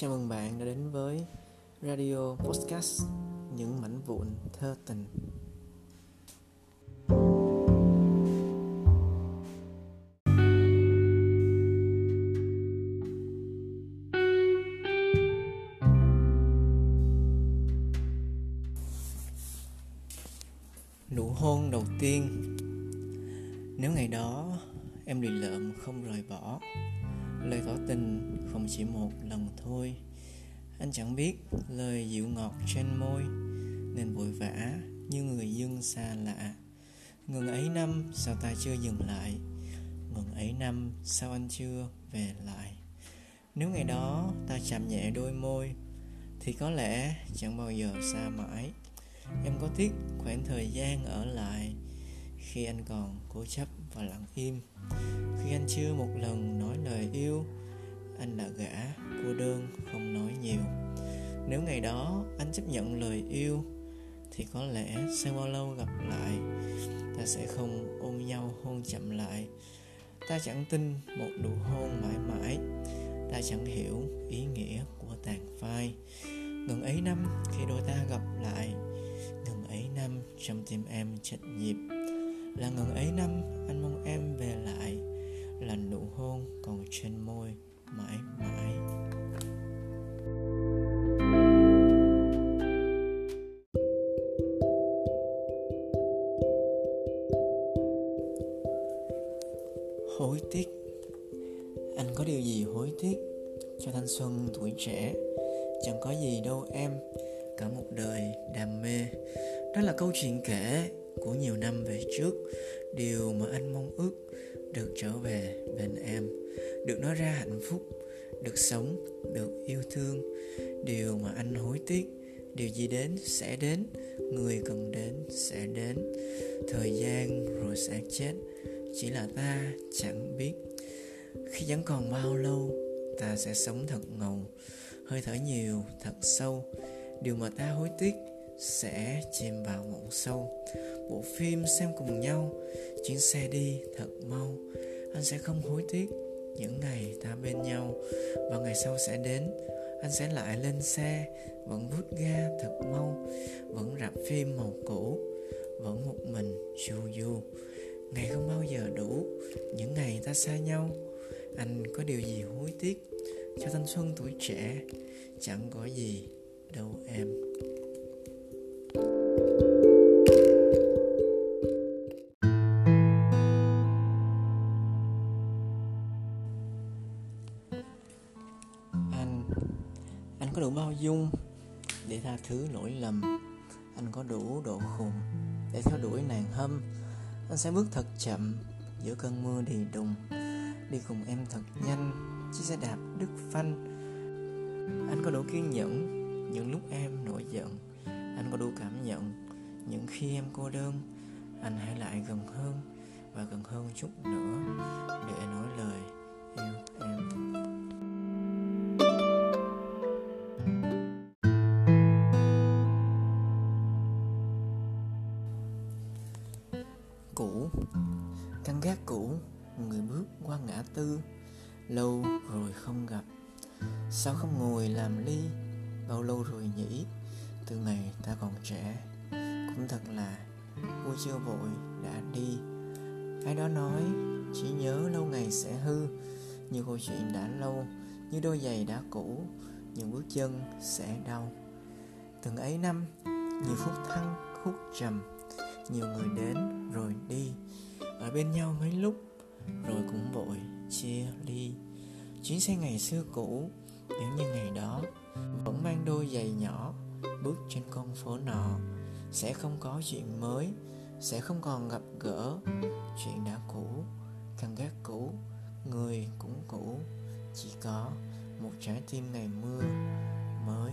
Chào mừng bạn đã đến với Radio Podcast, Những mảnh vụn thơ tình. Nụ hôn đầu tiên. Nếu ngày đó em lì lợm không rời bỏ lời tỏ tình không chỉ một lần thôi. Anh chẳng biết lời dịu ngọt trên môi, nên vội vã như người dân xa lạ. Ngừng ấy năm, sao ta chưa dừng lại? Ngừng ấy năm, sao anh chưa về lại? Nếu ngày đó ta chạm nhẹ đôi môi, thì có lẽ chẳng bao giờ xa mãi. Em có tiếc khoảng thời gian ở lại khi anh còn cố chấp và lặng im. Khi anh chưa một lần nói lời yêu, anh là gã cô đơn không nói nhiều. Nếu ngày đó anh chấp nhận lời yêu, thì có lẽ sau bao lâu gặp lại, ta sẽ không ôm nhau hôn chậm lại. Ta chẳng tin một nụ hôn mãi mãi. Ta chẳng hiểu ý nghĩa của tàn phai. Ngần ấy năm khi đôi ta gặp lại. Ngần ấy năm trong tim em chật nhịp là ngần ấy năm, anh mong em về lại. Là nụ hôn còn trên môi, mãi mãi. Hối tiếc. Anh có điều gì hối tiếc cho thanh xuân tuổi trẻ? Chẳng có gì đâu em. Cả một đời đam mê. Đó là câu chuyện kể của nhiều năm về trước, điều mà anh mong ước được trở về bên em, được nói ra hạnh phúc, được sống, được yêu thương. Điều mà anh hối tiếc, điều gì đến sẽ đến, người cần đến sẽ đến. Thời gian rồi sẽ chết, chỉ là ta chẳng biết. Khi vẫn còn bao lâu, ta sẽ sống thật ngầu, hơi thở nhiều thật sâu. Điều mà ta hối tiếc sẽ chìm vào mộng sâu. Bộ phim xem cùng nhau, chuyến xe đi thật mau. Anh sẽ không hối tiếc những ngày ta bên nhau, và ngày sau sẽ đến. Anh sẽ lại lên xe, vẫn vút ga thật mau, vẫn rạp phim màu cũ, vẫn một mình chu du. Ngày không bao giờ đủ, những ngày ta xa nhau. Anh có điều gì hối tiếc cho thanh xuân tuổi trẻ? Chẳng có gì đâu em. Anh có đủ bao dung để tha thứ lỗi lầm? Anh có đủ độ khùng để theo đuổi nàng hâm? Anh sẽ bước thật chậm, giữa cơn mưa đầy đùng. Đi cùng em thật nhanh chiếc xe đạp đứt phanh. Anh có đủ kiên nhẫn, những lúc em nổi giận. Anh có đủ cảm nhận, những khi em cô đơn. Anh hãy lại gần hơn, và gần hơn chút nữa, để nói lời. Cũ. Căn gác cũ người bước qua ngã tư, lâu rồi không gặp. Sao không ngồi làm ly, bao lâu rồi nhỉ? Từ ngày ta còn trẻ, cũng thật là vui chưa vội đã đi. Ai đó nói, chỉ nhớ lâu ngày sẽ hư, như câu chuyện đã lâu, như đôi giày đã cũ, những bước chân sẽ đau. Từng ấy năm, nhiều phút thăng khúc trầm nhiều người đến rồi đi. Ở bên nhau mấy lúc rồi cũng vội chia ly. Chuyến xe ngày xưa cũ, nếu như ngày đó vẫn mang đôi giày nhỏ bước trên con phố nọ, sẽ không có chuyện mới, sẽ không còn gặp gỡ chuyện đã cũ căn gác cũ, người cũng cũ. Chỉ có một trái tim ngày mưa mới.